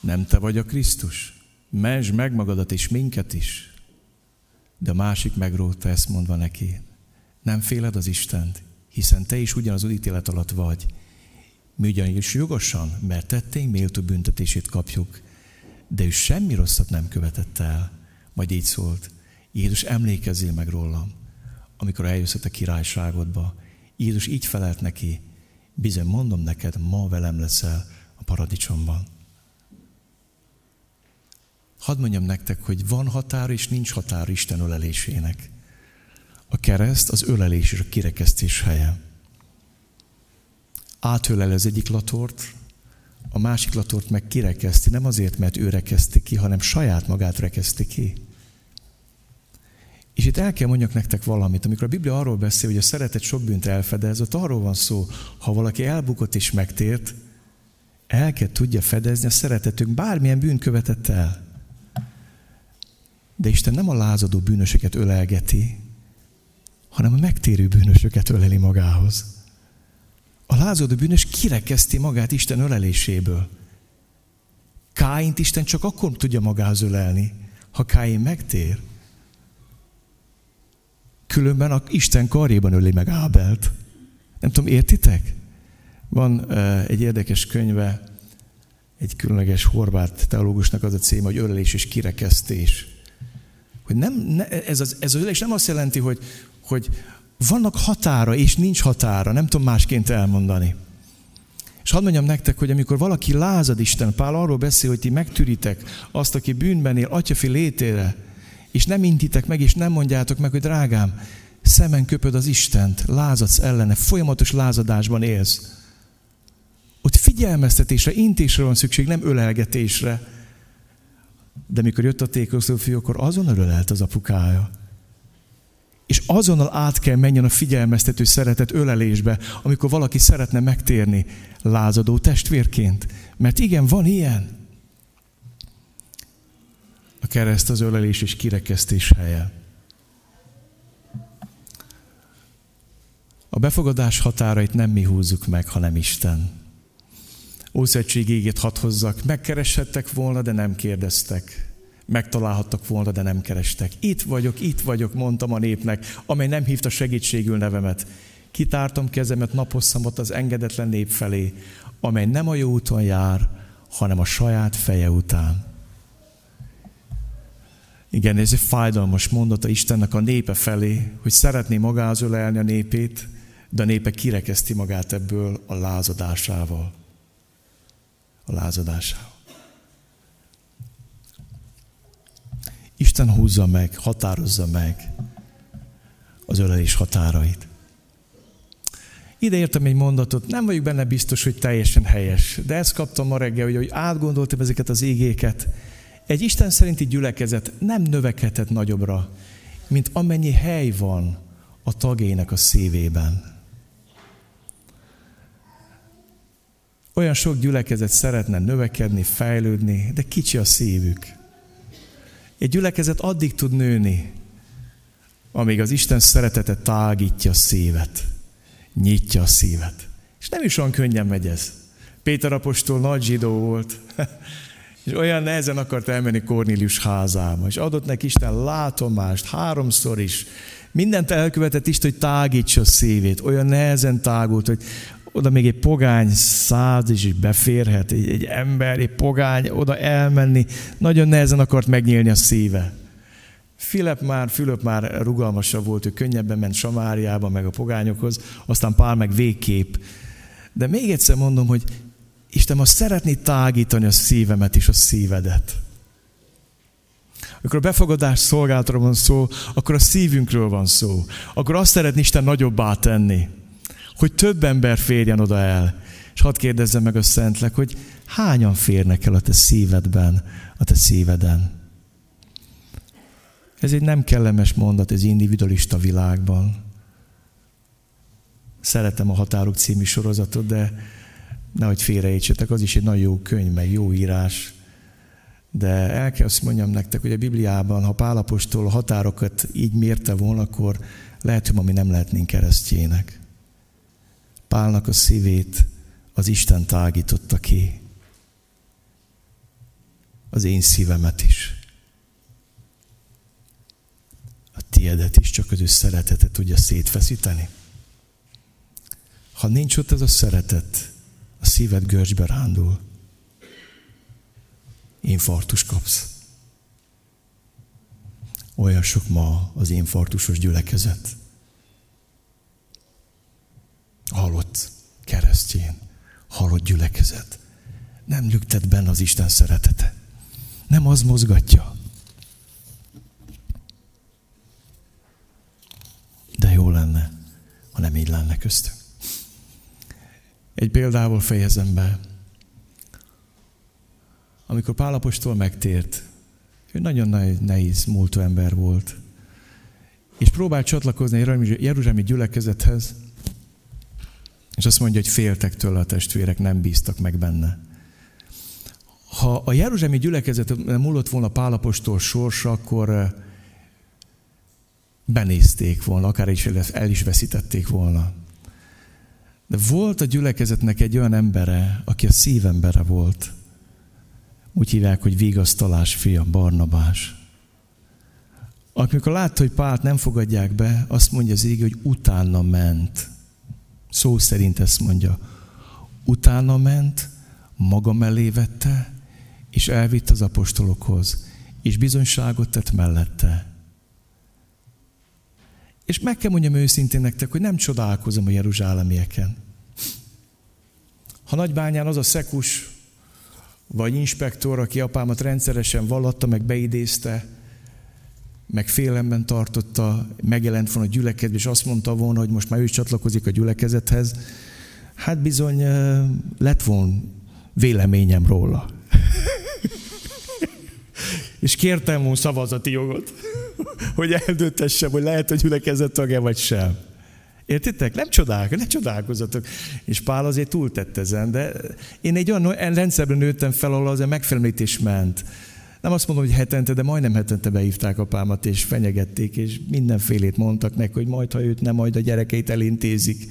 nem te vagy a Krisztus? Mesd meg magadat és minket is. De a másik megrótta ezt mondva neki, nem féled az Istent, hiszen te is ugyanaz az ítélet alatt vagy. Mi ugyanis jogosan, mert tetténk méltó büntetését kapjuk, de ő semmi rosszat nem követett el. Majd így szólt, Jézus emlékezzél meg rólam, amikor eljössz a királyságodba. Jézus így felelt neki, bizony mondom neked, ma velem leszel a paradicsomban. Hadd mondjam nektek, hogy van határ és nincs határ Isten ölelésének. A kereszt az ölelés és a kirekesztés helye. Átölel az egyik latort, a másik latort meg kirekeszti, nem azért, mert ő rekeszti ki, hanem saját magát rekeszti ki. És itt el kell mondjak nektek valamit, amikor a Biblia arról beszél, hogy a szeretet sok bűnt elfedez, ott arról van szó, ha valaki elbukott és megtért, el kell tudja fedezni a szeretetünk bármilyen bűn követett el. De Isten nem a lázadó bűnösöket ölelgeti, hanem a megtérő bűnösöket öleli magához. A lázadó bűnös kirekeszti magát Isten öleléséből. Káint Isten csak akkor tudja magához ölelni, ha Káin megtér. Különben a Isten karjában öli meg Ábelt. Nem tudom, értitek? Van egy érdekes könyve, egy különleges horvát teológusnak az a címe, hogy ölelés és kirekesztés. Hogy nem, ne, ez, az, ez az ölelés nem azt jelenti, hogy, hogy vannak határa, és nincs határa, nem tudom másként elmondani. És hadd mondjam nektek, hogy amikor valaki lázad Isten, Pál arról beszél, hogy ti megtűritek azt, aki bűnben él, atyafi létére, és nem intitek meg, és nem mondjátok meg, hogy drágám, szemen köpöd az Istent, lázadsz ellene, folyamatos lázadásban élsz. Ott figyelmeztetésre, intésre van szükség, nem ölelgetésre. De mikor jött a tékoszó fiú, akkor azon ölelt az apukája. És azonnal át kell menjen a figyelmeztető szeretet ölelésbe, amikor valaki szeretne megtérni lázadó testvérként. Mert igen, van ilyen. A kereszt az ölelés és kirekesztés helye. A befogadás határait nem mi húzzuk meg, hanem Isten. Ószegység égét hadd hozzak, megkereshettek volna, de nem kérdeztek. Megtalálhattak volna, de nem kerestek. Itt vagyok, itt vagyok, mondtam a népnek, amely nem hívta segítségül nevemet. Kitártam kezemet naposszamat az engedetlen nép felé, amely nem a jó úton jár, hanem a saját feje után. Igen, ez egy fájdalmas mondata Istennek a népe felé, hogy szeretné magához ölelni a népét, de a népe kirekeszti magát ebből a lázadásával. A lázadásával. Isten húzza meg, határozza meg az ölelés határait. Ide értem egy mondatot, nem vagyok benne biztos, hogy teljesen helyes, de ezt kaptam ma reggel, hogy, hogy átgondoltam ezeket az égéket. Egy Isten szerinti gyülekezet nem növekedhet nagyobbra, mint amennyi hely van a tagjainak a szívében. Olyan sok gyülekezet szeretne növekedni, fejlődni, de kicsi a szívük. Egy gyülekezet addig tud nőni, amíg az Isten szeretete tágítja a szívet, nyitja a szívet. És nem is olyan könnyen megy ez. Péter apostol nagy zsidó volt, és olyan nehezen akart elmenni Kornélius házába, és adott neki Isten látomást háromszor is. Mindent elkövetett Isten, hogy tágítsa a szívét. Olyan nehezen tágult, hogy oda még egy pogány száz is beférhet, egy, egy ember, egy pogány oda elmenni, nagyon nehezen akart megnyílni a szíve. Filip már, Fülöp már rugalmasabb volt, ő könnyebben ment Samáriába, meg a pogányokhoz, aztán Pál meg végképp. De még egyszer mondom, hogy Isten azt szeretné tágítani a szívemet és a szívedet. Amikor a befogadás szolgálatra van szó, akkor a szívünkről van szó. Akkor azt szeretné Isten nagyobbá tenni hogy több ember férjen oda el. És hadd kérdezzem meg a Szentlek, hogy hányan férnek el a te szívedben, a te szíveden. Ez egy nem kellemes mondat ez individualista világban. Szeretem a Határok című sorozatot, de nehogy félreértsetek, az is egy nagyon jó könyv, meg jó írás. De el kell azt mondjam nektek, hogy a Bibliában, ha Pálapostól a határokat így mérte volna, akkor lehet, hogy ma mi nem lehetnénk keresztjének. Pálnak a szívét az Isten tágította ki. Az én szívemet is. a tiedet is csak az ő szeretete tudja szétfeszíteni. Ha nincs ott ez a szeretet, a szíved görcsbe rándul. Infartus kapsz. Olyan sok ma az infartusos gyülekezet. Halott keresztjén, halott gyülekezet. Nem lüktet benne az Isten szeretete. Nem az mozgatja. De jó lenne, ha nem így lenne köztünk. Egy példával fejezem be. Amikor Pálapostól megtért, ő nagyon nehéz múltú ember volt, és próbált csatlakozni a Jeruzsálemi gyülekezethez, és azt mondja, hogy féltek tőle a testvérek, nem bíztak meg benne. Ha a Jeruzsálemi gyülekezet múlott volna Pálapostól sorsa, akkor eh, benézték volna, akár is el is veszítették volna. De volt a gyülekezetnek egy olyan embere, aki a szívembere volt. Úgy hívják, hogy vigasztalás fia, Barnabás. Amikor látta, hogy Pált nem fogadják be, azt mondja az ég, hogy utána ment. Szó szerint ezt mondja. Utána ment, maga mellé vette, és elvitt az apostolokhoz, és bizonyságot tett mellette. És meg kell mondjam őszintén nektek, hogy nem csodálkozom a jeruzsálemieken. Ha nagybányán az a szekus, vagy inspektor, aki apámat rendszeresen vallatta, meg beidézte, meg félemben tartotta, megjelent volna a gyülekezet, és azt mondta volna, hogy most már ő csatlakozik a gyülekezethez, hát bizony lett volna véleményem róla. és kértem volna szavazati jogot, hogy eldöntessem, hogy lehet, hogy gyülekezet tagja vagy sem. Értitek? Nem csodálkozok, ne csodálkozatok. És Pál azért túltett ezen, de én egy olyan rendszerben nőttem fel, ahol az a ment. Nem azt mondom, hogy hetente, de majdnem hetente behívták apámat, és fenyegették, és mindenfélét mondtak neki, hogy majd, ha őt nem, majd a gyerekeit elintézik.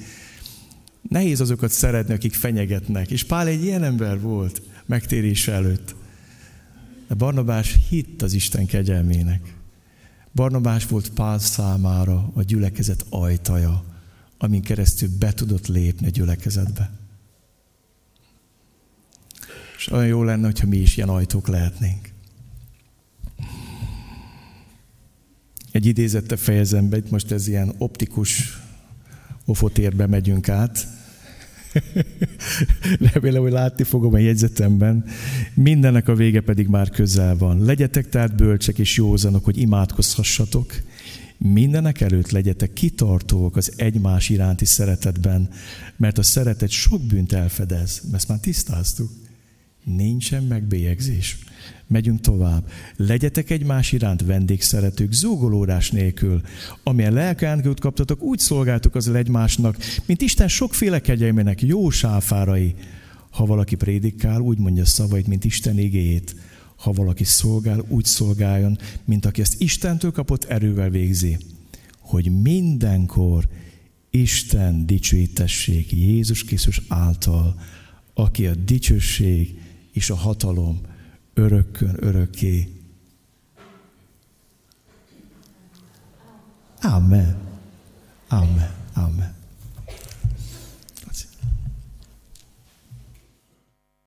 Nehéz azokat szeretni, akik fenyegetnek. És Pál egy ilyen ember volt megtérés előtt. De Barnabás hitt az Isten kegyelmének. Barnabás volt Pál számára a gyülekezet ajtaja, amin keresztül be tudott lépni a gyülekezetbe. És olyan jó lenne, hogyha mi is ilyen ajtók lehetnénk. Egy idézette fejezem be, itt most ez ilyen optikus ofotérbe megyünk át. Remélem, hogy látni fogom a jegyzetemben. Mindennek a vége pedig már közel van. Legyetek tehát bölcsek és józanok, hogy imádkozhassatok. Mindenek előtt legyetek kitartók az egymás iránti szeretetben, mert a szeretet sok bűnt elfedez. Ezt már tisztáztuk. Nincsen megbélyegzés. Megyünk tovább. Legyetek egymás iránt vendégszeretők, zúgolódás nélkül. Amilyen lelkeánkot kaptatok, úgy szolgáltok az egymásnak, mint Isten sokféle kegyelmének jó sáfárai. Ha valaki prédikál, úgy mondja szavait, mint Isten igéjét. Ha valaki szolgál, úgy szolgáljon, mint aki ezt Istentől kapott erővel végzi. Hogy mindenkor Isten dicsőítessék Jézus Krisztus által, aki a dicsőség és a hatalom örökkön örökké. Amen. Amen. Amen.